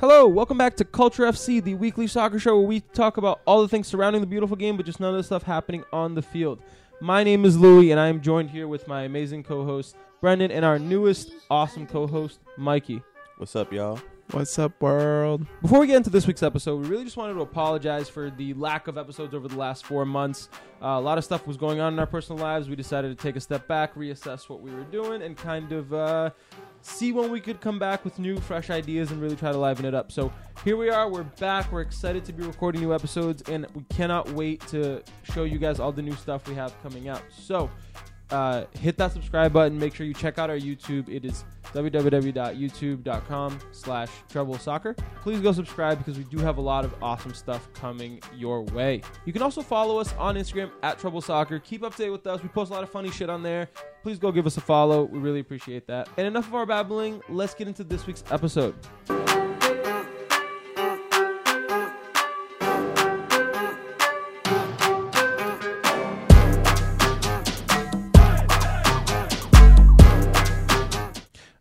Hello, welcome back to Culture FC, the weekly soccer show where we talk about all the things surrounding the beautiful game, but just none of the stuff happening on the field. My name is Louie, and I am joined here with my amazing co-host Brendan and our newest awesome co-host Mikey. What's up, y'all? What's up, world? Before we get into this week's episode, we really just wanted to apologize for the lack of episodes over the last four months. Uh, a lot of stuff was going on in our personal lives. We decided to take a step back, reassess what we were doing, and kind of uh, see when we could come back with new, fresh ideas and really try to liven it up. So here we are. We're back. We're excited to be recording new episodes, and we cannot wait to show you guys all the new stuff we have coming out. So uh, hit that subscribe button. Make sure you check out our YouTube. It is www.youtube.com slash Trebl soccer. Please go subscribe because we do have a lot of awesome stuff coming your way. You can also follow us on Instagram at Trebl soccer. Keep up to date with us. We post a lot of funny shit on there. Please go give us a follow. We really appreciate that. And enough of our babbling. Let's get into this week's episode.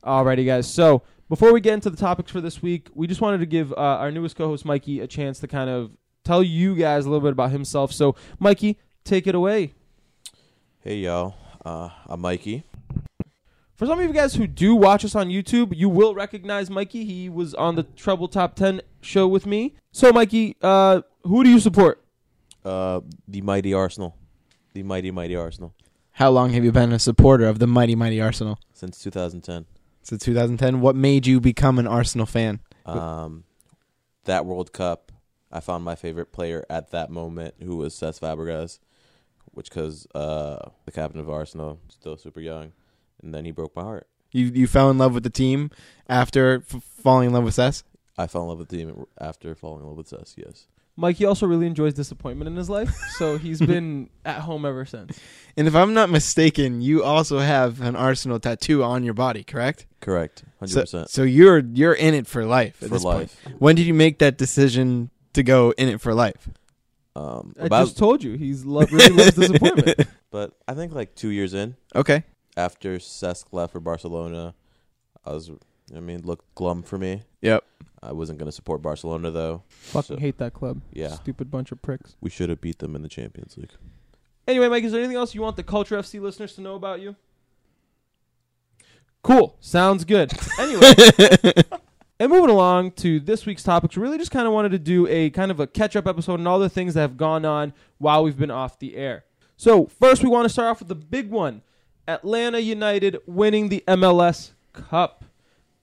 Alrighty, guys. So before we get into the topics for this week, we just wanted to give uh, our newest co-host Mikey a chance to kind of tell you guys a little bit about himself. So, Mikey, take it away. Hey, y'all. Uh, I'm Mikey. For some of you guys who do watch us on YouTube, you will recognize Mikey. He was on the Trebl Top 10 show with me. So, Mikey, uh, who do you support? Uh, the mighty Arsenal. The mighty, mighty Arsenal. How long have you been a supporter of the mighty, mighty Arsenal? Since 2010. Since 2010. What made you become an Arsenal fan? Um, that World Cup, I found my favorite player at that moment, who was Cesc Fabregas, which because uh, the captain of Arsenal, still super young, and then he broke my heart. You you fell in love with the team after f- falling in love with Cesc? I fell in love with the team after falling in love with Cesc, yes. Mikey also really enjoys disappointment in his life, so he's been at home ever since. And if I'm not mistaken, you also have an Arsenal tattoo on your body, correct? Correct. 100%. So, so you're you're in it for life at for this life. point. When did you make that decision to go in it for life? Um, I about, just told you he's lo- really loves disappointment. but I think like two years in, Okay. after Cesc left for Barcelona, I was, I mean, looked glum for me. Yep. I wasn't going to support Barcelona though. Fucking So- hate that club. Yeah, Stupid bunch of pricks. we should have beat them in the Champions League. Anyway, Mike, is there anything else you want the Culture FC listeners to know about you? Cool. Sounds good. Anyway, and moving along to this week's topics, we really just kind of wanted to do a kind of a catch up episode and all the things that have gone on while we've been off the air. So, first, we want to start off with the big one Atlanta United winning the MLS Cup.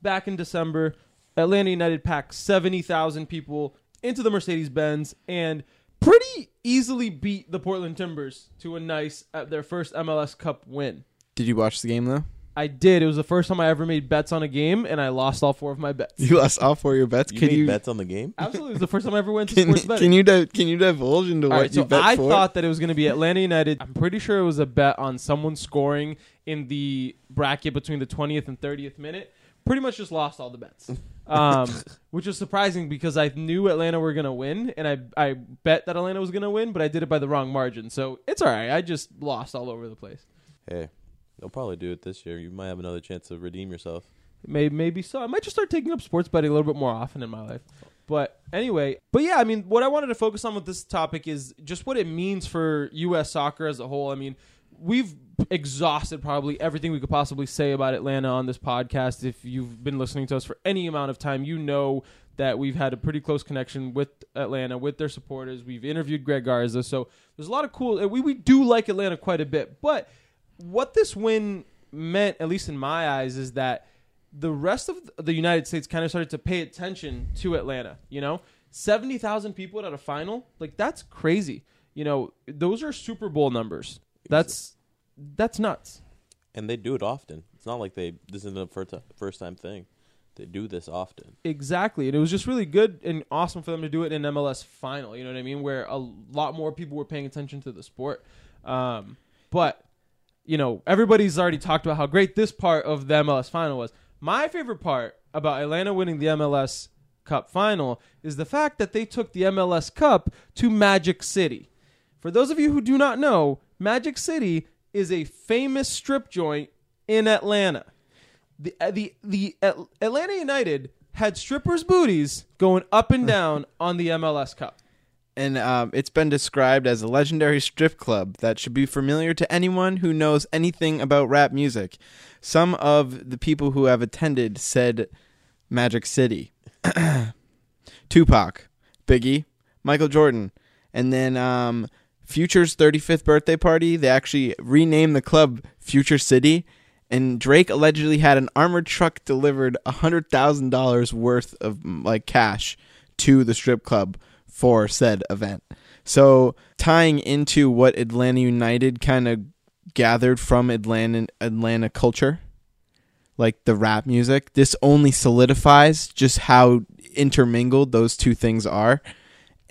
Back in December, Atlanta United packed 70,000 people into the Mercedes Benz and pretty easily beat the Portland Timbers to a nice, uh, their first MLS Cup win. Did you watch the game though? I did. It was the first time I ever made bets on a game, and I lost all four of my bets. You lost all four of your bets. You Can made you bets on the game? Absolutely, it was the first time I ever went to can, sports betting. can you di- can you divulge into All what right, you so bet I for? thought that it was going to be Atlanta United. I'm pretty sure it was a bet on someone scoring in the bracket between the 20th and 30th minute. Pretty much just lost all the bets, um, which was surprising because I knew Atlanta were going to win, and I I bet that Atlanta was going to win, but I did it by the wrong margin. So it's all right. I just lost all over the place. Hey, they'll probably do it this year. You might have another chance to redeem yourself. Maybe, maybe so. I might just start taking up sports betting a little bit more often in my life. But anyway, but yeah, I mean, what I wanted to focus on with this topic is just what it means for U.S. soccer as a whole. I mean, we've exhausted probably everything we could possibly say about Atlanta on this podcast. If you've been listening to us for any amount of time, you know that we've had a pretty close connection with Atlanta, with their supporters. We've interviewed Greg Garza, so there's a lot of cool. We we do like Atlanta quite a bit, but what this win meant, at least in my eyes, is that the rest of the United States kind of started to pay attention to Atlanta. You know, seventy thousand people at a final, like that's crazy. You know, those are Super Bowl numbers. That's that's nuts. And they do it often. It's not like they this isn't a first first time thing. They do this often. Exactly, and it was just really good and awesome for them to do it in MLS final. You know what I mean? Where a lot more people were paying attention to the sport. Um, but you know, everybody's already talked about how great this part of the MLS final was. My favorite part about Atlanta winning the MLS Cup final is the fact that they took the MLS Cup to Magic City. For those of you who do not know, Magic City is a famous strip joint in Atlanta. The uh, the the At- Atlanta United had strippers' booties going up and down on the MLS Cup. and um, it's been described as a legendary strip club that should be familiar to anyone who knows anything about rap music. Some of the people who have attended said Magic City, Tupac, Biggie, Michael Jordan, and then um, Future's 35th birthday party. They actually renamed the club Future City. And Drake allegedly had an armored truck delivered hundred thousand dollars worth of mm, like cash to the strip club for said event. So tying into what Atlanta United kind of gathered from Atlanta Atlanta culture, like the rap music, this only solidifies just how intermingled those two things are.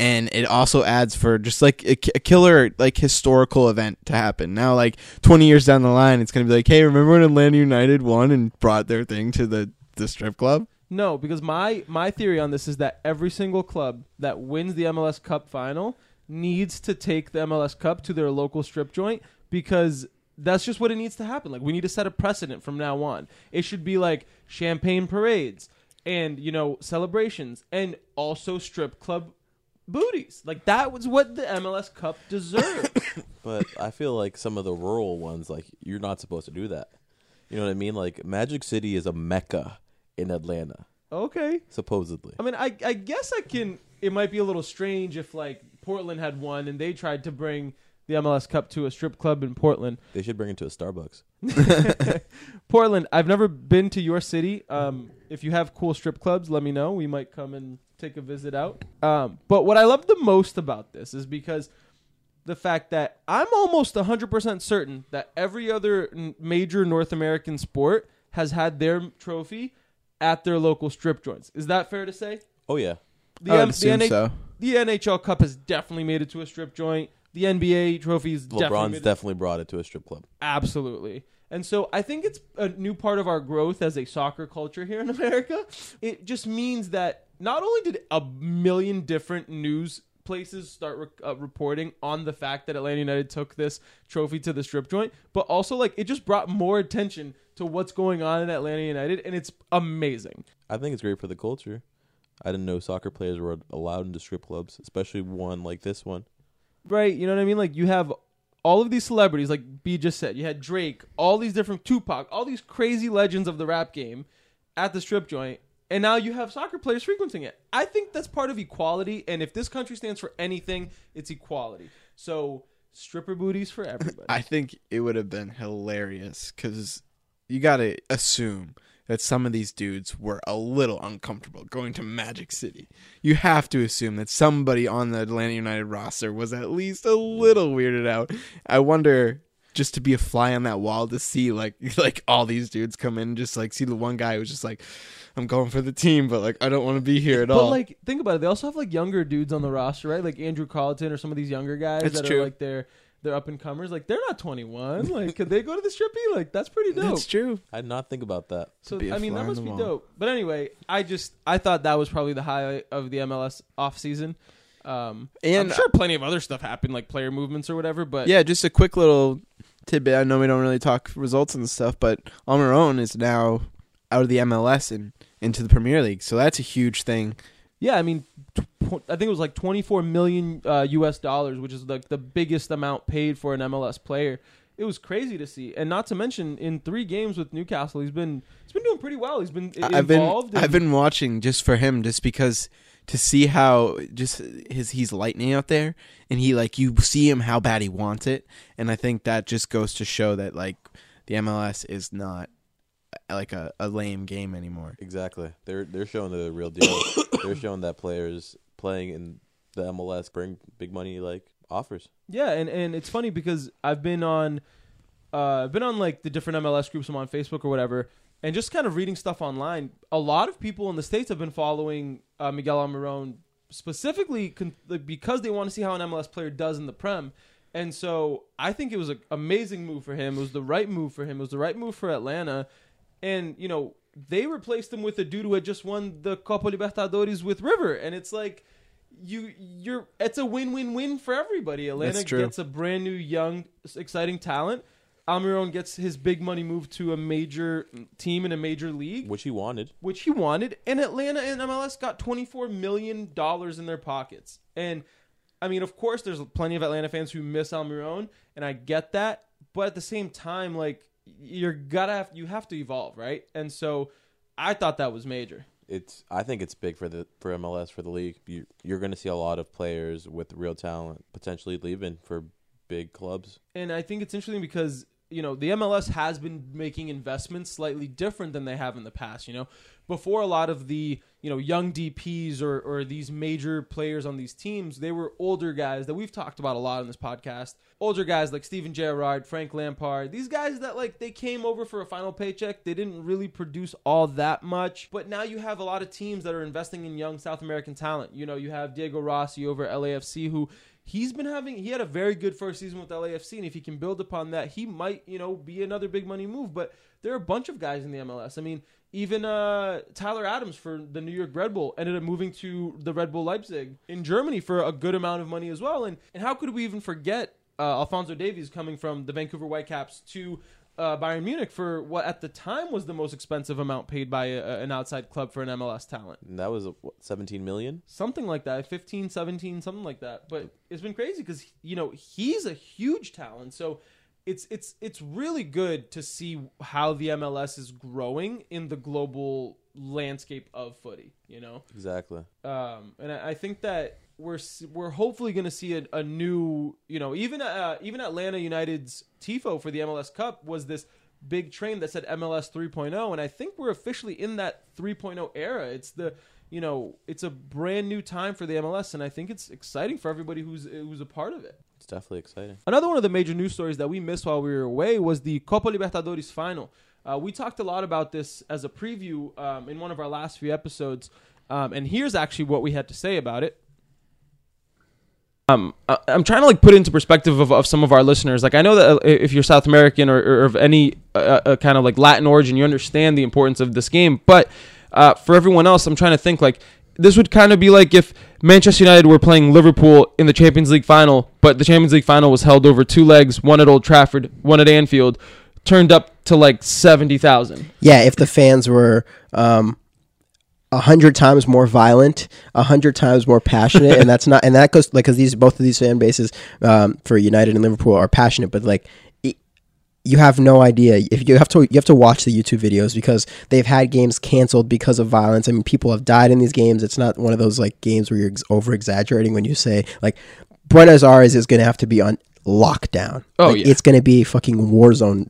And it also adds for just like a, a killer, like historical event to happen. Now, like 20 years down the line, it's going to be like, hey, remember when Atlanta United won and brought their thing to the, the strip club? No, because my my theory on this is that every single club that wins the MLS Cup final needs to take the MLS Cup to their local strip joint because that's just what it needs to happen. Like we need to set a precedent from now on. It should be like champagne parades and you know celebrations and also strip club booties. Like that was what the MLS Cup deserved. But I feel like some of the rural ones, like you're not supposed to do that. You know what I mean? Like Magic City is a mecca in Atlanta, okay. supposedly. I mean, I I guess I can. It might be a little strange if like Portland had won and they tried to bring the MLS Cup to a strip club in Portland. They should bring it to a Starbucks. Portland, I've never been to your city. Um, if you have cool strip clubs, let me know. We might come and take a visit out. Um, but what I love the most about this is because the fact that I'm almost 100% certain that every other n- major North American sport has had their trophy at their local strip joints. Is that fair to say? Oh yeah, The, I would M- the assume NH- so. the NHL Cup has definitely made it to a strip joint. The NBA trophies LeBron's it- definitely brought it to a strip club. absolutely. And so I think it's a new part of our growth as a soccer culture here in America. It just means that not only did a million different news places start re- uh, reporting on the fact that Atlanta United took this trophy to the strip joint, but also like it just brought more attention to what's going on in Atlanta United and it's amazing. I think it's great for the culture. I didn't know soccer players were allowed into strip clubs, especially one like this one. Right? You know what I mean? Like you have all of these celebrities, like B just said. You had Drake, all these different Tupac, all these crazy legends of the rap game at the strip joint, and now you have soccer players frequenting it. I think that's part of equality, and if this country stands for anything, it's equality. So stripper booties for everybody. I think it would have been hilarious because you got to assume that some of these dudes were a little uncomfortable going to Magic City. You have to assume that somebody on the Atlanta United roster was at least a little weirded out. I wonder just to be a fly on that wall to see like like all these dudes come in and just like see the one guy who's just like I'm going for the team but like I don't want to be here at but all. like, think about it. They also have like younger dudes on the roster, right? Like Andrew Carleton or some of these younger guys That's that true. are like they're they're up and comers. Like they're not 21. Like, could they go to the strippy? Like that's pretty dope. That's true. I did not think about that. So I mean that must be wall. dope. But anyway, I just I thought that was probably the highlight of the MLS off season. Um, And- I'm sure plenty of other stuff happened, like player movements or whatever. But yeah, just a quick little tidbit. I know we don't really talk results and stuff, but Almiron is now out of the MLS and into the Premier League, so that's a huge thing. Yeah, I mean, tw- I think it was like 24 million uh, U.S. dollars, which is like the biggest amount paid for an MLS player. It was crazy to see, and not to mention in three games with Newcastle, he's been he's been doing pretty well. He's been i- I've been involved. I've been watching just for him, just because to see how just his he's lightning out there, and he like you see him how bad he wants it, and I think that just goes to show that like the MLS is not like a, a lame game anymore. Exactly. They're they're showing the real deal. they're showing that players playing in the MLS bring big money like offers. Yeah, and, and it's funny because I've been on uh I've been on like the different MLS groups I'm on Facebook or whatever, and just kind of reading stuff online. A lot of people in the states have been following uh, Miguel Almiron specifically con- like, because they want to see how an MLS player does in the Prem. And so I think it was an amazing move for him. It was the right move for him. It was the right move for Atlanta. And you know they replaced him with a dude who had just won the Copa Libertadores with River, and it's like you you're it's a win-win-win for everybody. Atlanta gets a brand new young exciting talent Almiron gets his big money move to a major team in a major league, which he wanted. which he wanted, and Atlanta and MLS got twenty four million dollars in their pockets. And I mean, of course, there's plenty of Atlanta fans who miss Almiron, and I get that. But at the same time, like you're gotta have you have to evolve, right? And so I thought that was major. It's I think it's big for the for MLS for the league. You you're going to see a lot of players with real talent potentially leaving for big clubs. And I think it's interesting because you know the MLS has been making investments slightly different than they have in the past. You know, before a lot of the you know young DPS or or these major players on these teams, they were older guys that we've talked about a lot in this podcast. Older guys like Steven Gerrard, Frank Lampard, these guys that like they came over for a final paycheck. They didn't really produce all that much, but now you have a lot of teams that are investing in young South American talent. You know, you have Diego Rossi over LAFC who he's been having he had a very good first season with LAFC and if he can build upon that he might you know be another big money move. But there are a bunch of guys in the MLS I mean even uh, Tyler Adams for the New York Red Bull ended up moving to the Red Bull Leipzig in Germany for a good amount of money as well. And and how could we even forget uh, Alfonso Davies coming from the Vancouver Whitecaps to uh, Bayern Munich for what at the time was the most expensive amount paid by a, an outside club for an MLS talent And that was what, 17 million. something like that 15 17 something like that but it's been crazy because you know he's a huge talent so it's it's it's really good to see how the mls is growing in the global landscape of footy you know Exactly. um, and I, I think that we're we're hopefully going to see a, a new you know even uh, even Atlanta United's tifo for the MLS Cup was this big train that said MLS 3.0 and I think we're officially in that 3.0 era it's the you know it's a brand new time for the MLS and I think it's exciting for everybody who's who's a part of it It's definitely exciting. Another one of the major news stories that we missed while we were away was the Copa Libertadores final. Uh, we talked a lot about this as a preview um, in one of our last few episodes, um, and here's actually what we had to say about it. Um, I'm trying to like put into perspective of, of some of our listeners. Like I know that uh, if you're South American or, or of any uh, uh, kind of like Latin origin, you understand the importance of this game. But uh, for everyone else, I'm trying to think like this would kind of be like if Manchester United were playing Liverpool in the Champions League final, but the Champions League final was held over two legs, one at Old Trafford, one at Anfield, turned up to like seventy thousand. Yeah, if the fans were um a hundred times more violent, a hundred times more passionate, and that's not, and that goes like because these both of these fan bases um, for United and Liverpool are passionate, but like it, you have no idea if you have to you have to watch the YouTube videos because they've had games canceled because of violence. I mean, people have died in these games. It's not one of those like games where you're ex- over exaggerating when you say like Buenos Aires is going to have to be on lockdown. Oh, Like, yeah. it's going to be fucking war zone.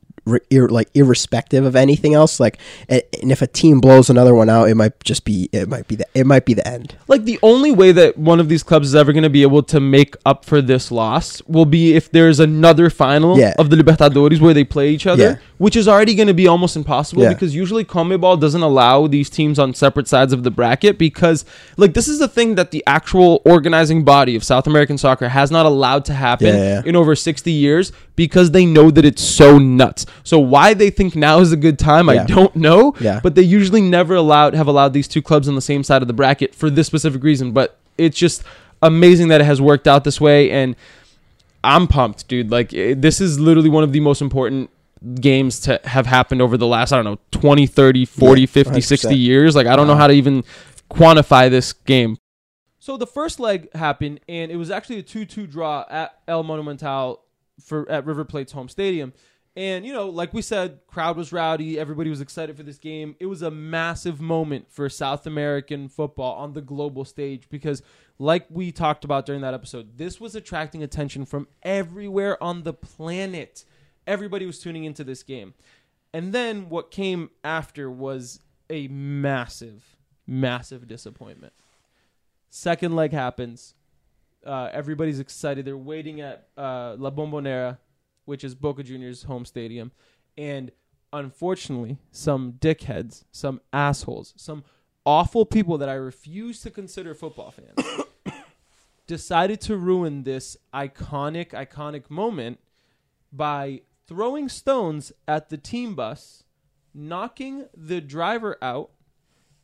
Ir- like irrespective of anything else, like and, and if a team blows another one out, it might just be it might be the it might be the end. like the only way that one of these clubs is ever going to be able to make up for this loss will be if there's another final Yeah. of the Libertadores where they play each other, Yeah. which is already going to be almost impossible Yeah. because usually CONMEBOL doesn't allow these teams on separate sides of the bracket because like this is the thing that the actual organizing body of South American soccer has not allowed to happen in over 60 years because they know that it's so nuts. So why they think now is a good time, I don't know. Yeah. But they usually never allowed have allowed these two clubs on the same side of the bracket for this specific reason. But it's just amazing that it has worked out this way, and I'm pumped, dude. Like it, this is literally one of the most important games to have happened over the last I don't know 20, 30, 40, Yeah, 50, 60 100%. years. Like I don't know uh-huh. how to even quantify this game. So the first leg happened, and it was actually a two-two draw at El Monumental for at River Plate's home stadium. And you know, like we said, crowd was rowdy. Everybody was excited for this game. It was a massive moment for South American football on the global stage because, like we talked about during that episode, this was attracting attention from everywhere on the planet. Everybody was tuning into this game. And then what came after was a massive, massive disappointment. Second leg happens. Uh, everybody's excited. They're waiting at uh, La Bombonera, which is Boca Juniors' home stadium. And unfortunately, some dickheads, some assholes, some awful people that I refuse to consider football fans decided to ruin this iconic, iconic moment by throwing stones at the team bus, knocking the driver out,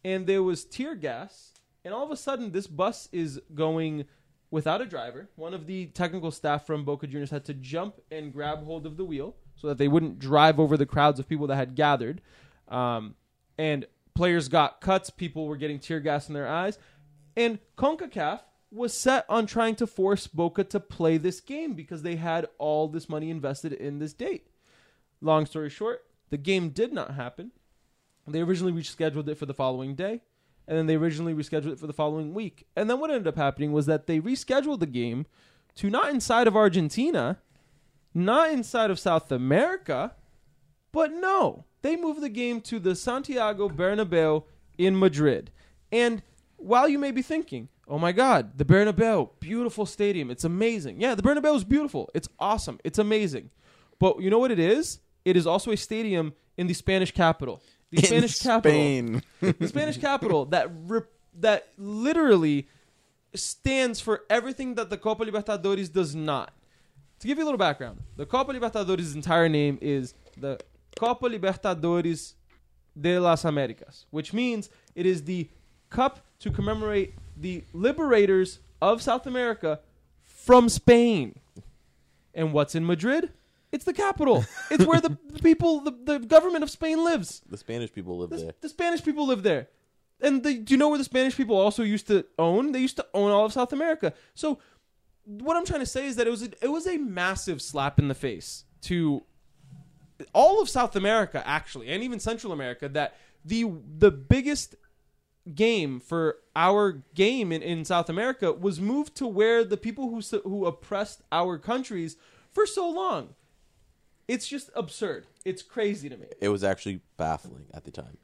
and there was tear gas. And all of a sudden, this bus is going without a driver. One of the technical staff from Boca Juniors had to jump and grab hold of the wheel so that they wouldn't drive over the crowds of people that had gathered. Um, and players got cuts, people were getting tear gas in their eyes. And CONCACAF was set on trying to force Boca to play this game because they had all this money invested in this date. Long story short, the game did not happen. They originally rescheduled it for the following day, and then they originally rescheduled it for the following week. And then what ended up happening was that they rescheduled the game to not inside of Argentina, not inside of South America, but no, they moved the game to the Santiago Bernabeu in Madrid. And while you may be thinking, oh my God, the Bernabeu, beautiful stadium, it's amazing. Yeah, the Bernabeu is beautiful. It's awesome. It's amazing. But you know what it is? It is also a stadium in the Spanish capital. The In Spanish capital the Spanish capital that rip, that literally stands for everything that the Copa Libertadores does not. To give you a little background, the Copa Libertadores' entire name is the Copa Libertadores de las Americas, which means it is the cup to commemorate the liberators of South America from Spain. And what's in Madrid? It's the capital. It's where the people, the, the government of Spain lives. The Spanish people live The, there. the Spanish people live there. And the, do you know where the Spanish people also used to own? They used to own all of South America. So what I'm trying to say is that it was a, it was a massive slap in the face to all of South America actually, and even Central America that the the biggest game for our game in, in South America was moved to where the people who who oppressed our countries for so long. It's just absurd. It's crazy to me. It was actually baffling at the time.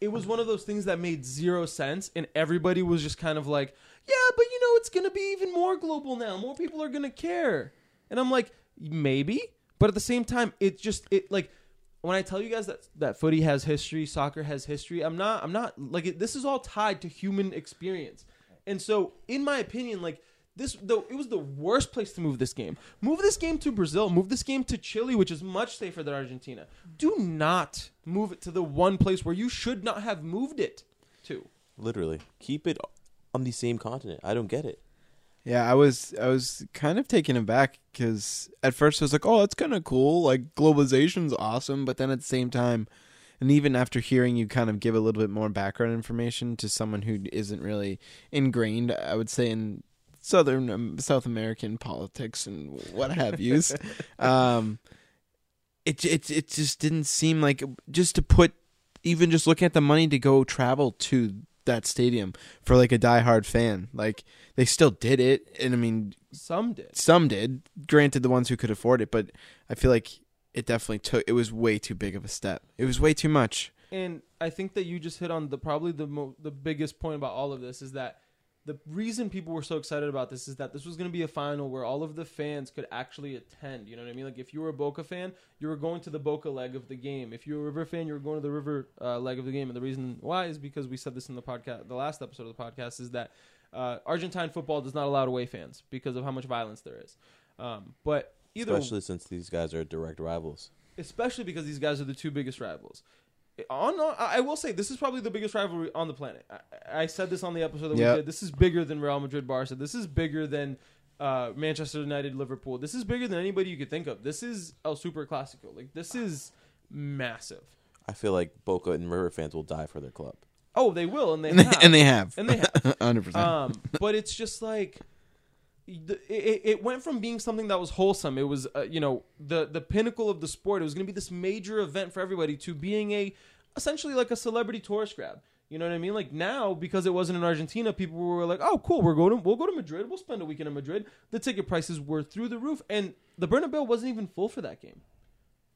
it was one of those things that made zero sense and everybody was just kind of like yeah but you know it's gonna be even more global now. More people are gonna care. And i'm like maybe. But at the same time it just it like when i tell you guys that that footy has history soccer has history i'm not i'm not like it, this is all tied to human experience. And so in my opinion like this though it was the worst place to move this game. Move this game to Brazil. Move this game to Chile, which is much safer than Argentina. Do not move it to the one place where you should not have moved it to. Literally, keep it on the same continent. I don't get it. Yeah, I was I was kind of taken aback because at first I was like, "Oh, that's kind of cool. Like globalization's awesome," but then at the same time, and even after hearing you kind of give a little bit more background information to someone who isn't really ingrained, I would say in Southern um, South American politics and what have yous, um, it it it just didn't seem like just to put even just looking at the money to go travel to that stadium for like a diehard fan, like they still did it, and I mean Some did. some did. Granted, the ones who could afford it, but I feel like it definitely took. It was way too big of a step. It was way too much. And I think that you just hit on the probably the mo- the biggest point about all of this is that the reason people were so excited about this is that this was going to be a final where all of the fans could actually attend. You know what I mean? Like if you were a Boca fan, you were going to the Boca leg of the game. If you were a River fan, you were going to the River uh, leg of the game. And the reason why is because we said this in the podcast, the last episode of the podcast, is that uh, Argentine football does not allow away fans because of how much violence there is. Um, but either Especially since these guys are direct rivals. especially because these guys are the two biggest rivals. On, on I I will say this is probably the biggest rivalry on the planet. I, I said this on the episode that Yep. we did. This is bigger than Real Madrid Barca. This is bigger than uh, Manchester United Liverpool. This is bigger than anybody you could think of. This is El Super Clasico. Like this is massive. I feel like Boca and River fans will die for their club. Oh, they will, and they And they, have. and they have. And they have. Hundred percent. um, but it's just like the- it, it went from being something that was wholesome. It was uh, you know the the pinnacle of the sport. It was going to be this major event for everybody to being a essentially like a celebrity tourist grab. You know what I mean? Like now, because it wasn't in Argentina, people were like, "Oh, cool, we're going to we'll go to Madrid. We'll spend a weekend in Madrid." The ticket prices were through the roof, and the Bernabeu wasn't even full for that game.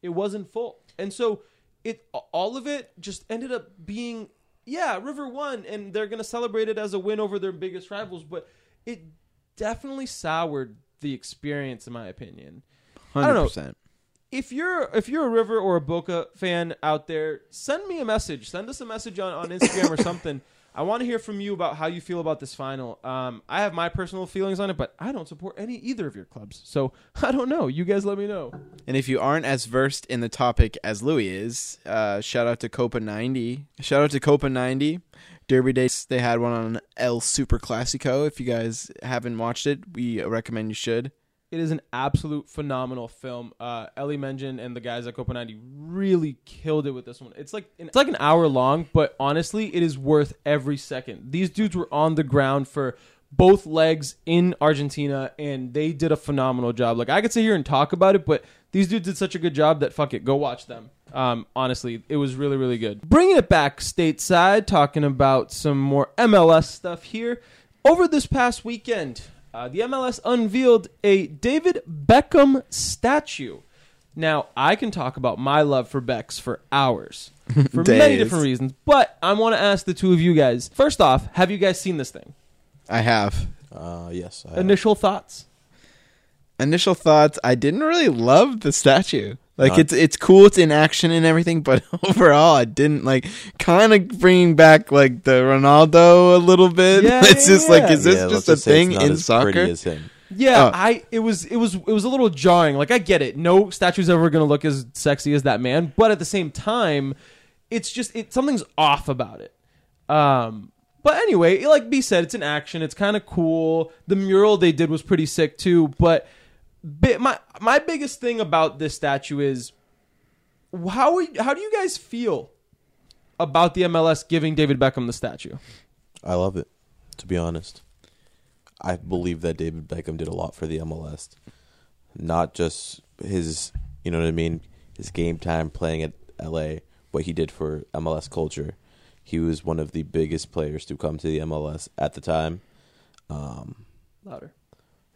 It wasn't full, and so it all of it just ended up being yeah, River won, and they're gonna celebrate it as a win over their biggest rivals, but it definitely soured the experience, in my opinion. Hundred percent. If you're if you're a River or a Boca fan out there, send me a message. Send us a message on, on Instagram or something. I want to hear from you about how you feel about this final. Um, I have my personal feelings on it, but I don't support any either of your clubs, so I don't know. You guys, let me know. And if you aren't as versed in the topic as Louis is, uh, shout out to Copa ninety. Shout out to Copa ninety. Derby Days, they had one on El Super Clasico. If you guys haven't watched it, we recommend you should. It is an absolute phenomenal film. Uh, Eli Mengem and the guys at 90 really killed it with this one. It's like it's like an hour long, but honestly, it is worth every second. These dudes were on the ground for both legs in Argentina, and they did a phenomenal job. Like I could sit here and talk about it, but these dudes did such a good job that fuck it, go watch them. Um, honestly, it was really really good. Bringing it back stateside, talking about some more MLS stuff here. Over this past weekend, uh, the MLS unveiled a David Beckham statue. Now, I can talk about my love for Becks for hours for many Days. different reasons, but I want to ask the two of you guys. First off, have you guys seen this thing? I have. Uh, yes. I have. Initial thoughts? Initial thoughts. I didn't really love the statue. Like Not- it's it's cool. It's in action and everything, but overall, I didn't like. Kind of bringing back like the Ronaldo a little bit. Yeah, it's yeah, just like, is this Yeah, let's just a say it's thing not in as soccer? pretty as him. Yeah, Oh. I it was it was it was a little jarring. Like I get it. No statue's ever going to look as sexy as that man, but at the same time, it's just it something's off about it. Um but anyway, like B said, it's an action. It's kind of cool. The mural they did was pretty sick too, but bi- my my biggest thing about this statue is how we- how do you guys feel about the MLS giving David Beckham the statue? I love it. To be honest, I believe that David Beckham did a lot for the MLS. Not just his, you know what I mean, his game time playing at LA, what he did for MLS culture. He was one of the biggest players to come to the MLS at the time, um, Louder.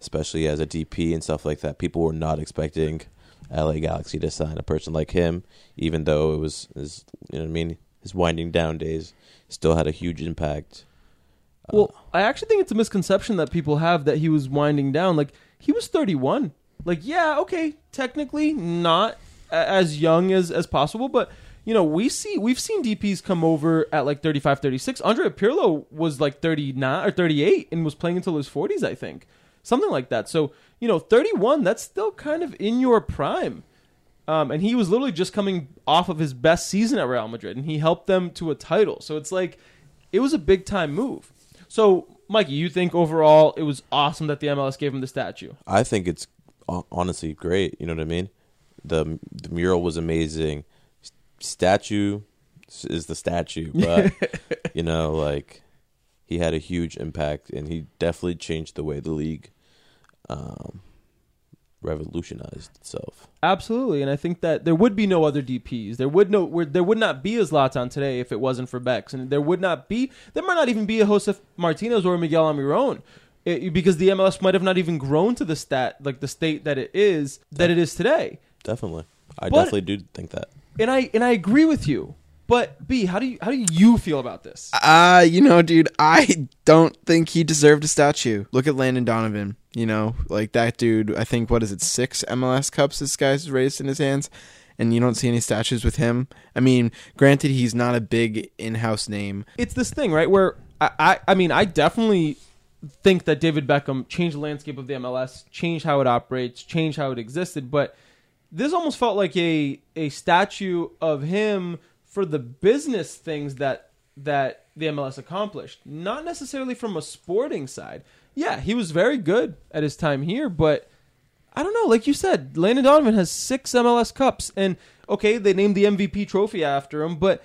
Especially as a DP and stuff like that. People were not expecting LA Galaxy to sign a person like him, even though it was his, you know what I mean, his winding down days. Still had a huge impact. Uh, well, I actually think it's a misconception that people have that he was winding down. Like he was 31. Like yeah, okay, technically not as young as as possible, but you know, we see we've seen DPs come over at like 35, 36. Andre Pirlo was like 39 or 38 and was playing until his 40s, I think. Something like that. So, you know, 31, that's still kind of in your prime. Um, and he was literally just coming off of his best season at Real Madrid, and he helped them to a title. So it's like it was a big time move. So, Mikey, you think overall it was awesome that the MLS gave him the statue? I think it's honestly great. You know what I mean? The the mural was amazing. Statue is the statue, but you know, like he had a huge impact, and he definitely changed the way the league um, revolutionized itself. Absolutely, and I think that there would be no other DPS. There would no, there would not be a Zlatan today if it wasn't for Becks, and there would not be, there might not even be a Josef Martinez or a Miguel Almiron, it, because the MLS might have not even grown to the stat like the state that it is that it is today. Definitely, I But- definitely do think that. And I and I agree with you. But B, how do you how do you feel about this? Uh, you know, dude, I don't think he deserved a statue. Look at Landon Donovan. You know, like that dude. I think what is it, six MLS cups this guy's raised in his hands, and you don't see any statues with him. I mean, granted, he's not a big in-house name. it's this thing, right? Where I, I, I mean, I definitely think that David Beckham changed the landscape of the MLS, changed how it operates, changed how it existed. But this almost felt like a a statue of him for the business things that that the MLS accomplished, not necessarily from a sporting side. Yeah, he was very good at his time here, but I don't know. Like you said, Landon Donovan has six MLS Cups, and okay, they named the MVP trophy after him, but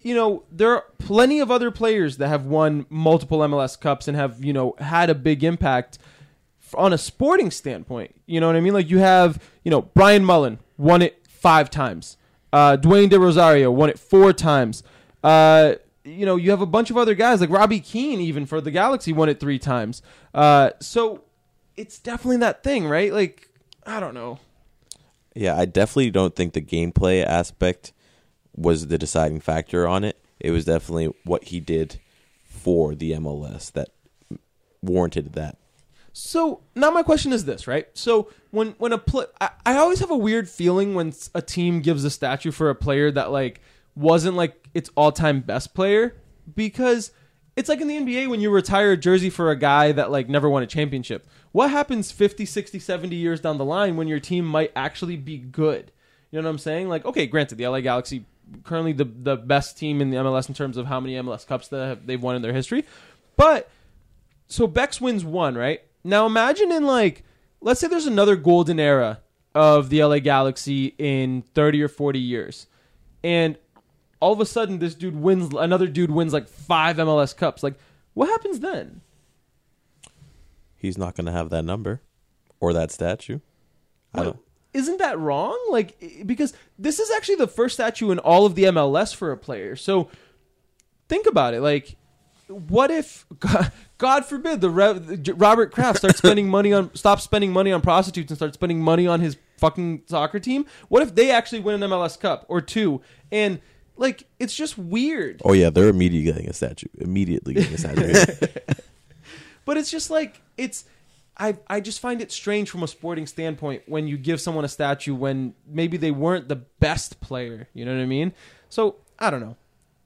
you know there are plenty of other players that have won multiple MLS Cups and have you know had a big impact on a sporting standpoint. You know what I mean? Like you have you know Brian Mullan won it five times, uh, Dwayne De Rosario won it four times. Uh, you know, you have a bunch of other guys like Robbie Keane, even for the Galaxy, won it three times. Uh, so it's definitely that thing, right? Like, I don't know. Yeah, I definitely don't think the gameplay aspect was the deciding factor on it. It was definitely what he did for the MLS that warranted that. So now my question is this, right? So when when a play, I, I always have a weird feeling when a team gives a statue for a player that like wasn't like its all time best player because it's like in the NBA when you retire a jersey for a guy that like never won a championship. What happens 50, 60, 70 years down the line when your team might actually be good? You know what I'm saying? Like, okay, granted, the LA Galaxy currently the the best team in the MLS in terms of how many MLS Cups that have, they've won in their history, but so Becks wins one, right? Now imagine in like let's say there's another golden era of the LA Galaxy in 30 or 40 years. And all of a sudden this dude wins another dude wins like 5 MLS Cups. Like what happens then? He's not going to have that number or that statue. I don't. Isn't that wrong? Like because this is actually the first statue in all of the MLS for a player. So think about it. Like what if God, forbid the Re- Robert Kraft starts spending money on stop spending money on prostitutes and starts spending money on his fucking soccer team? What if they actually win an MLS Cup or two? And like it's just weird. Oh yeah, they're immediately getting a statue. Immediately getting a statue. But it's just like it's I I just find it strange from a sporting standpoint when you give someone a statue when maybe they weren't the best player. You know what I mean? So I don't know.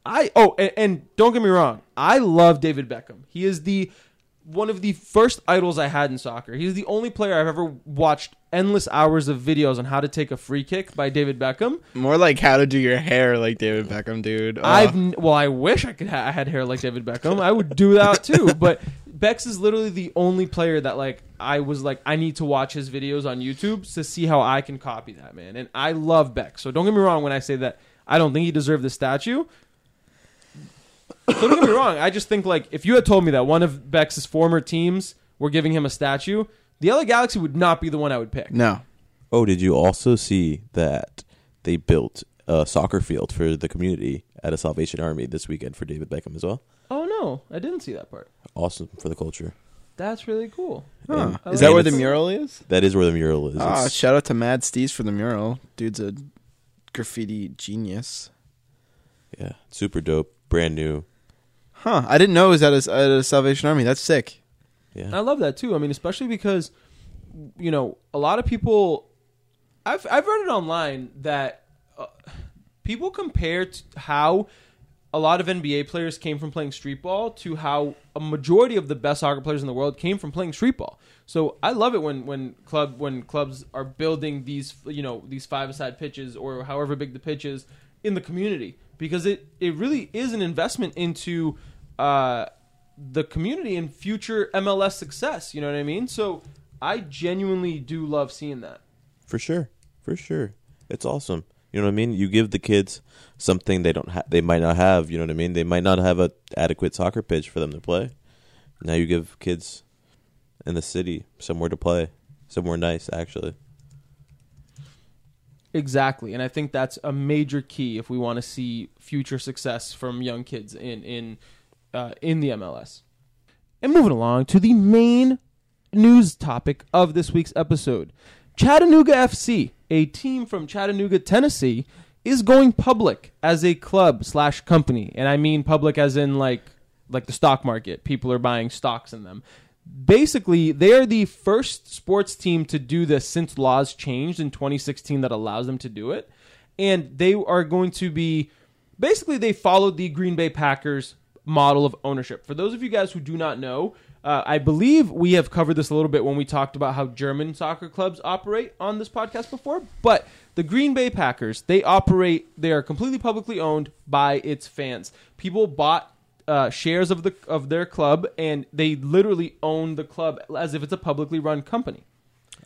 I oh and, and don't get me wrong, I love David Beckham. He is the one of the first idols I had in soccer. He's the only player I've ever watched endless hours of videos on how to take a free kick by David Beckham. More like how to do your hair like David Beckham, dude. Oh. I've well, I wish I could. Ha- I had hair like David Beckham. I would do that too. But Becks is literally the only player that like I was like I need to watch his videos on YouTube to see how I can copy that man. And I love Becks. So don't get me wrong when I say that I don't think he deserved the statue. So don't get me wrong. I just think like if you had told me that one of Becks's former teams were giving him a statue, the LA Galaxy would not be the one I would pick. no. oh, did you also see that they built a soccer field for the community at a Salvation Army this weekend for David Beckham as well? Oh no, I didn't see that part. Awesome for the culture. That's really cool. Huh. I Is like that where the mural is? That is where the mural is. Ah, it's- shout out to Mad Steez for the mural. Dude's a graffiti genius. yeah, super dope, brand new. Huh. I didn't know it was at a, at a Salvation Army. That's sick. Yeah, I love that too. I mean, especially because you know a lot of people. I've I've read it online that uh, people compare t- how a lot of NBA players came from playing street ball to how a majority of the best soccer players in the world came from playing street ball. So I love it when when club when clubs are building these you know these five side pitches or however big the pitch is in the community because it it really is an investment into uh, the community and future MLS success. You know what I mean? So I genuinely do love seeing that. for sure, for sure. It's awesome. You know what I mean? You give the kids something they don't ha- they might not have. You know what I mean? They might not have a adequate soccer pitch for them to play. Now you give kids in the city somewhere to play, somewhere nice actually. Exactly, and I think that's a major key if we want to see future success from young kids in in uh, in the MLS. And moving along to the main news topic of this week's episode, Chattanooga FC, a team from Chattanooga, Tennessee, is going public as a club slash company, and I mean public as in like like the stock market. People are buying stocks in them basically they are the first sports team to do this since laws changed in 2016 that allows them to do it and they are going to be basically they followed the green bay packers model of ownership for those of you guys who do not know uh, i believe we have covered this a little bit when we talked about how german soccer clubs operate on this podcast before but the green bay packers they operate they are completely publicly owned by its fans people bought uh, shares of the of their club, and they literally own the club as if it's a publicly run company.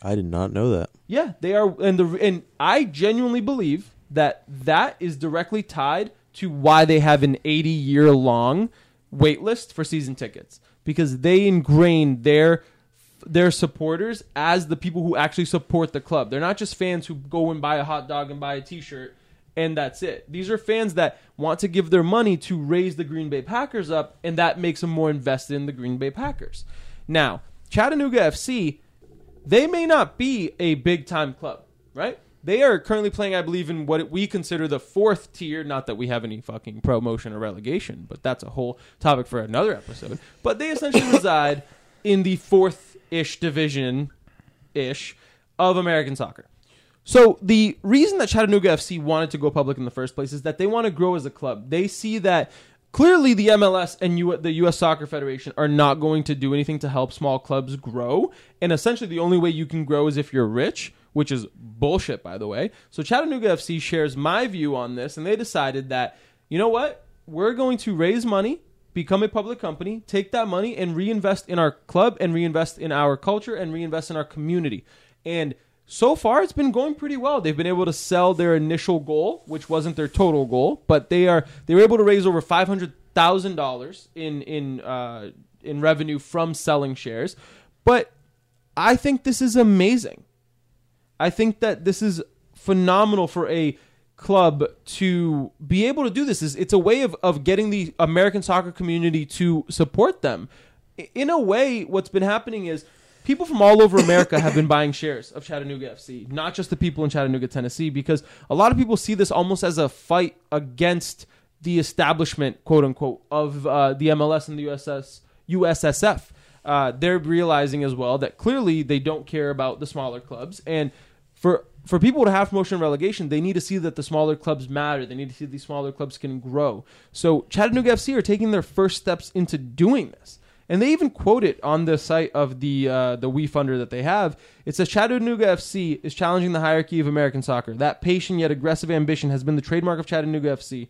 I did not know that. Yeah, they are, and the and I genuinely believe that that is directly tied to why they have an 80 year long wait list for season tickets because they ingrain their their supporters as the people who actually support the club. They're not just fans who go and buy a hot dog and buy a t-shirt and that's it. These are fans that want to give their money to raise the Green Bay Packers up and that makes them more invested in the Green Bay Packers. Now, Chattanooga FC they may not be a big time club, right? They are currently playing, I believe, in what we consider the fourth tier. Not that we have any fucking promotion or relegation, but that's a whole topic for another episode. But they essentially reside in the fourth ish division ish of American soccer. So the reason that Chattanooga FC wanted to go public in the first place is that they want to grow as a club. They see that clearly the MLS and U- the U.S. Soccer Federation are not going to do anything to help small clubs grow, and essentially the only way you can grow is if you're rich, which is bullshit, by the way. So Chattanooga FC shares my view on this, and they decided that you know what, we're going to raise money become a public company, take that money and reinvest in our club and reinvest in our culture and reinvest in our community. And so far it's been going pretty well. They've been able to sell their initial goal, which wasn't their total goal, but they are they were able to raise over five hundred thousand dollars in in uh, in revenue from selling shares. But I think this is amazing. I think that this is phenomenal for a club to be able to do this is it's a way of, of getting the American soccer community to support them. In a way, what's been happening is people from all over America have been buying shares of Chattanooga FC, not just the people in Chattanooga, Tennessee, because a lot of people see this almost as a fight against the establishment, quote unquote, of uh, the MLS and the USS USSF. Uh, they're realizing as well that clearly they don't care about the smaller clubs, and for for people to have promotion and relegation, they need to see that the smaller clubs matter. They need to see these smaller clubs can grow. So Chattanooga FC are taking their first steps into doing this. And they even quote it on the site of the uh, the WeFunder that they have. It says Chattanooga FC is challenging the hierarchy of American soccer. That patient yet aggressive ambition has been the trademark of Chattanooga FC.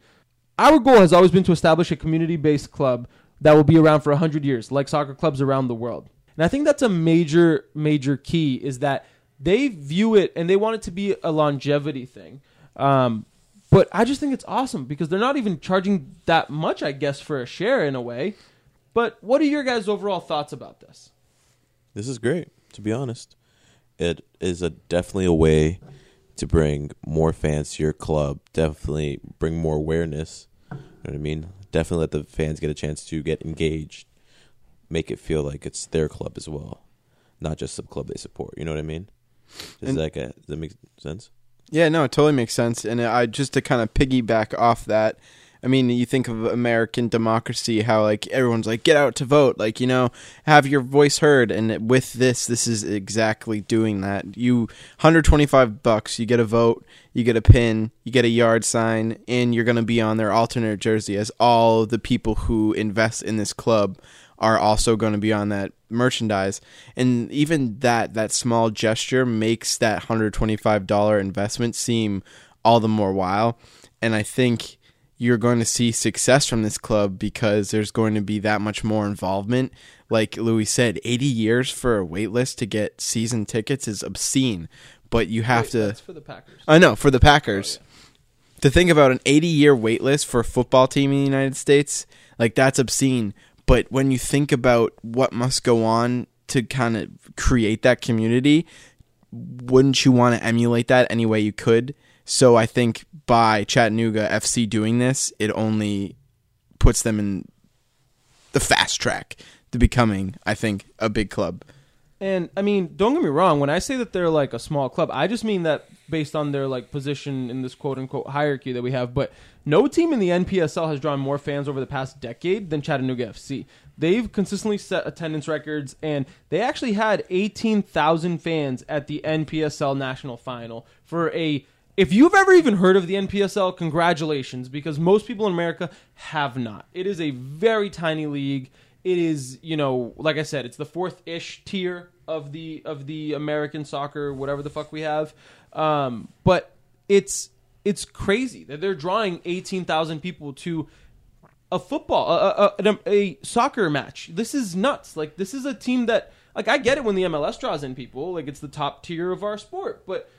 Our goal has always been to establish a community-based club that will be around for 100 years, like soccer clubs around the world. And I think that's a major, major key is that they view it and they want it to be a longevity thing. Um, but I just think it's awesome because they're not even charging that much, I guess, for a share in a way. But what are your guys' overall thoughts about this? This is great, to be honest. It is a definitely a way to bring more fans to your club. Definitely bring more awareness. You know what I mean? Definitely let the fans get a chance to get engaged. Make it feel like it's their club as well, not just the club they support. You know what I mean? Does And- that get, does that make sense? Yeah, no, it totally makes sense. And uh, I just to kind of piggyback off that, I mean, you think of American democracy, how like everyone's like, get out to vote, like you know, have your voice heard. And with this, this is exactly doing that. You 125 bucks, you get a vote, you get a pin, you get a yard sign, and you're gonna be on their alternate jersey as all the people who invest in this club are also going to be on that merchandise and even that that small gesture makes that $125 investment seem all the more wow and i think you're going to see success from this club because there's going to be that much more involvement like louis said 80 years for a wait list to get season tickets is obscene but you have Wait, to That's for the Packers. I know for the Packers. Oh, to think about an 80 year wait list for a football team in the United States, like that's obscene. But when you think about what must go on to kind of create that community, wouldn't you want to emulate that any way you could? So I think by Chattanooga FC doing this, it only puts them in the fast track to becoming, I think, a big club. And I mean, don't get me wrong. When I say that they're like a small club, I just mean that based on their like position in this quote unquote hierarchy that we have. But no team in the NPSL has drawn more fans over the past decade than Chattanooga FC. They've consistently set attendance records, and they actually had 18,000 fans at the NPSL national final for a. If you've ever even heard of the NPSL, congratulations, because most people in America have not. It is a very tiny league it is you know like i said it's the fourth ish tier of the of the american soccer whatever the fuck we have. Um, but it's it's crazy that they're drawing 18,000 people to a football a, a, a, soccer match. This is nuts. Like this is a team that like i get it when the mls draws in people. Like it's the top tier of our sport. But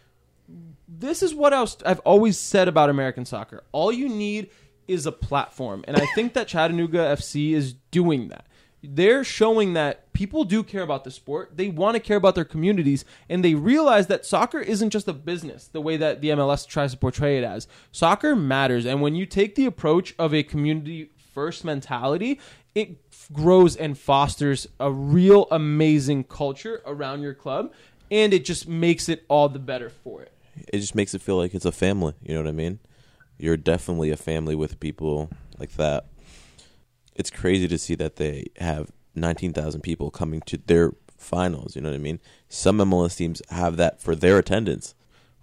this is what I've always said about American soccer. All you need is a platform, and I think that Chattanooga FC is doing that. They're showing that people do care about the sport. They want to care about their communities, and they realize that soccer isn't just a business the way that the MLS tries to portray it as. Soccer matters, and when you take the approach of a community first mentality, it grows and fosters a real amazing culture around your club, and it just makes it all the better for it. it just makes it feel like it's a family. You know what I mean? You're definitely a family with people like that. It's crazy to see that they have 19,000 people coming to their finals. You know what I mean? Some MLS teams have that for their attendance.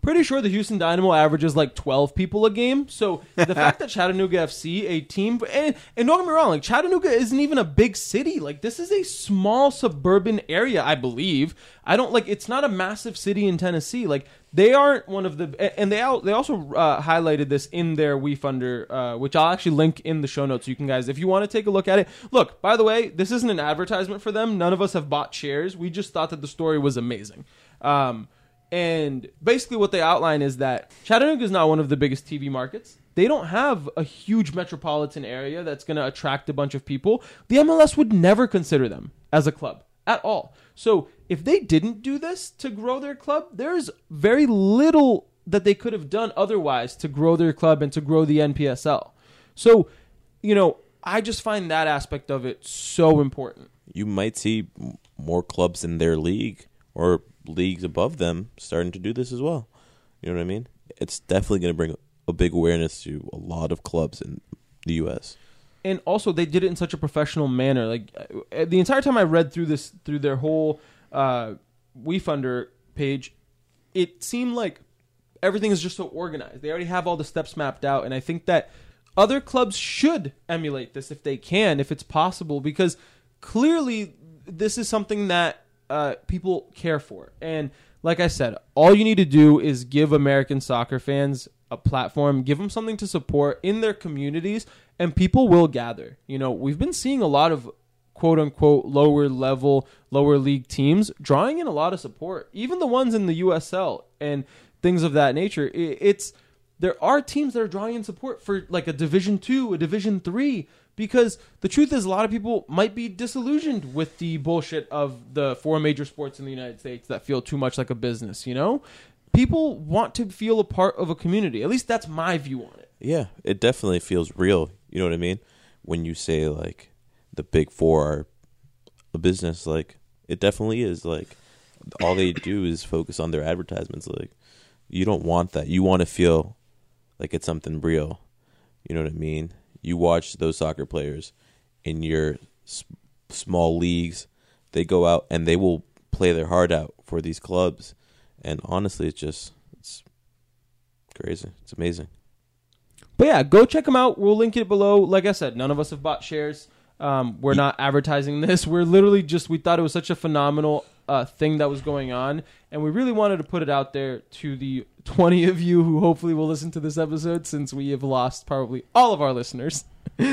Pretty sure the Houston Dynamo averages like 12 people a game. So the fact that Chattanooga FC, a team, and, and don't get me wrong, like Chattanooga isn't even a big city. Like this is a small suburban area, I believe. I don't like it's not a massive city in Tennessee. Like they aren't one of the, and they they also uh, highlighted this in their WeFunder, uh, which I'll actually link in the show notes. So you can guys, if you want to take a look at it, look. By the way, this isn't an advertisement for them. None of us have bought shares. We just thought that the story was amazing. Um, and basically, what they outline is that Chattanooga is not one of the biggest TV markets. They don't have a huge metropolitan area that's going to attract a bunch of people. The MLS would never consider them as a club at all. So, if they didn't do this to grow their club, there's very little that they could have done otherwise to grow their club and to grow the NPSL. So, you know, I just find that aspect of it so important. You might see more clubs in their league or leagues above them starting to do this as well. You know what I mean? It's definitely going to bring a big awareness to a lot of clubs in the U.S. and also they did it in such a professional manner. Like uh, the entire time I read through this through their whole uh, WeFunder page, it seemed like everything is just so organized. They already have all the steps mapped out, and I think that other clubs should emulate this if they can, if it's possible, because clearly this is something that uh, people care for. And like I said, all you need to do is give American soccer fans a platform, give them something to support in their communities, and people will gather. You know, we've been seeing a lot of quote unquote lower level, lower league teams drawing in a lot of support, even the ones in the USL and things of that nature. It's there are teams that are drawing in support for like a Division Two, a Division Three, because the truth is a lot of people might be disillusioned with the bullshit of the four major sports in the United States that feel too much like a business. You know, people want to feel a part of a community. At least that's my view on it. Yeah, it definitely feels real. You know what I mean? When you say like the big four are a business, like it definitely is. Like all they do is focus on their advertisements. Like you don't want that. You want to feel like it's something real. You know what I mean? You watch those soccer players in your s- small leagues. They go out and they will play their heart out for these clubs. And honestly, it's just it's crazy. It's amazing. But yeah, go check them out. We'll link it below. Like I said, none of us have bought shares. Um, we're not advertising this. We're literally just we thought it was such a phenomenal uh, thing that was going on, and we really wanted to put it out there to the 20 of you who hopefully will listen to this episode, since we have lost probably all of our listeners.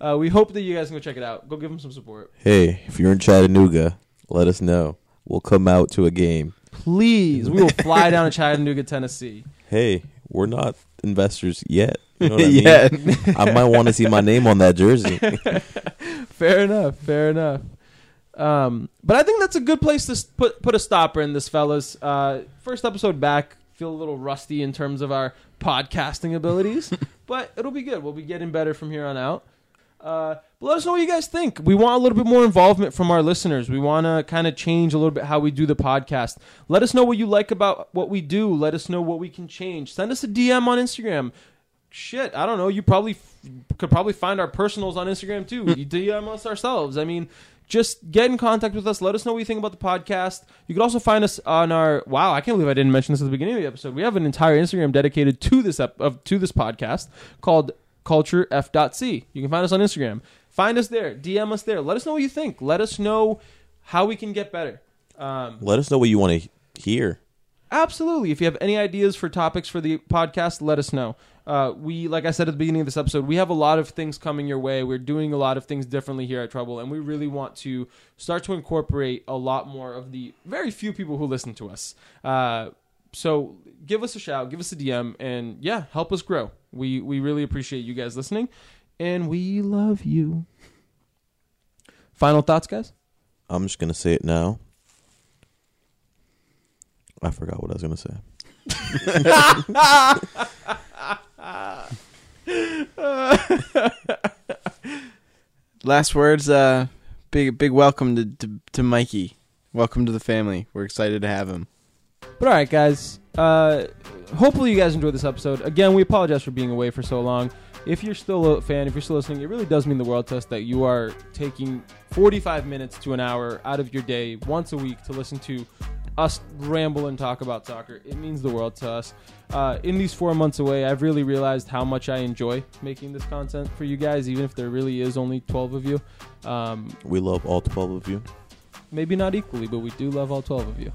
Uh, we hope that you guys can go check it out. Go give them some support, Hey, if you're in Chattanooga, let us know. We'll come out to a game. please. We will fly down to Chattanooga, Tennessee. Hey, we're not investors yet. You know what I mean? yeah. I might want to see my name on that jersey. fair enough. Fair enough. Um, but I think that's a good place to put put a stopper in this, fellas. Uh, first episode back, feel a little rusty in terms of our podcasting abilities, but it'll be good. We'll be getting better from here on out. Uh, but let us know what you guys think. We want a little bit more involvement from our listeners. We want to kind of change a little bit how we do the podcast. Let us know what you like about what we do. Let us know what we can change. Send us a DM on Instagram. Shit, I don't know. You probably f- could probably find our personals on Instagram too. You DM us ourselves. I mean, just get in contact with us. Let us know what you think about the podcast. You could also find us on our. Wow, I can't believe I didn't mention this at the beginning of the episode. We have an entire Instagram dedicated to this ep- of to this podcast called Culture F.C. You can find us on Instagram. Find us there. DM us there. Let us know what you think. Let us know how we can get better. Um, Let us know what you want to hear. Absolutely. If you have any ideas for topics for the podcast, let us know. Uh, we, like I said at the beginning of this episode, we have a lot of things coming your way. We're doing a lot of things differently here at Trebl, and we really want to start to incorporate a lot more of the very few people who listen to us. Uh, so give us a shout, give us a DM, and yeah, help us grow. We we really appreciate you guys listening, and we love you. Final thoughts, guys. I'm just gonna say it now. I forgot what I was gonna say. Last words. Uh, big big welcome to, to to Mikey. Welcome to the family. We're excited to have him. But all right, guys. Uh, hopefully, you guys enjoyed this episode. Again, we apologize for being away for so long. If you're still a fan, if you're still listening, it really does mean the world to us that you are taking 45 minutes to an hour out of your day once a week to listen to us ramble and talk about soccer. It means the world to us. Uh, in these four months away, I've really realized how much I enjoy making this content for you guys, even if there really is only 12 of you. Um, We love all 12 of you. maybe not equally, but we do love all 12 of you.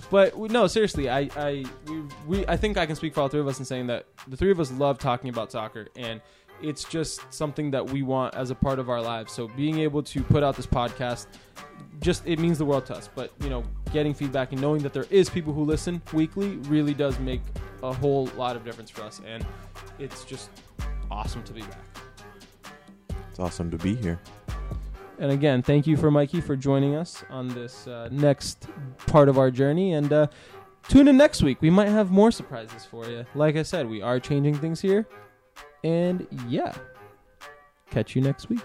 but we- no, seriously, I, I, we, we, I think I can speak for all three of us in saying that the three of us love talking about soccer, and it's just something that we want as a part of our lives. So being able to put out this podcast, just it means the world to us. But you know, getting feedback and knowing that there is people who listen weekly really does make a whole lot of difference for us, and it's just awesome to be back. It's awesome to be here. And again, thank you for Mikey for joining us on this uh, next part of our journey. And uh, tune in next week. We might have more surprises for you. Like I said, we are changing things here. And yeah, catch you next week.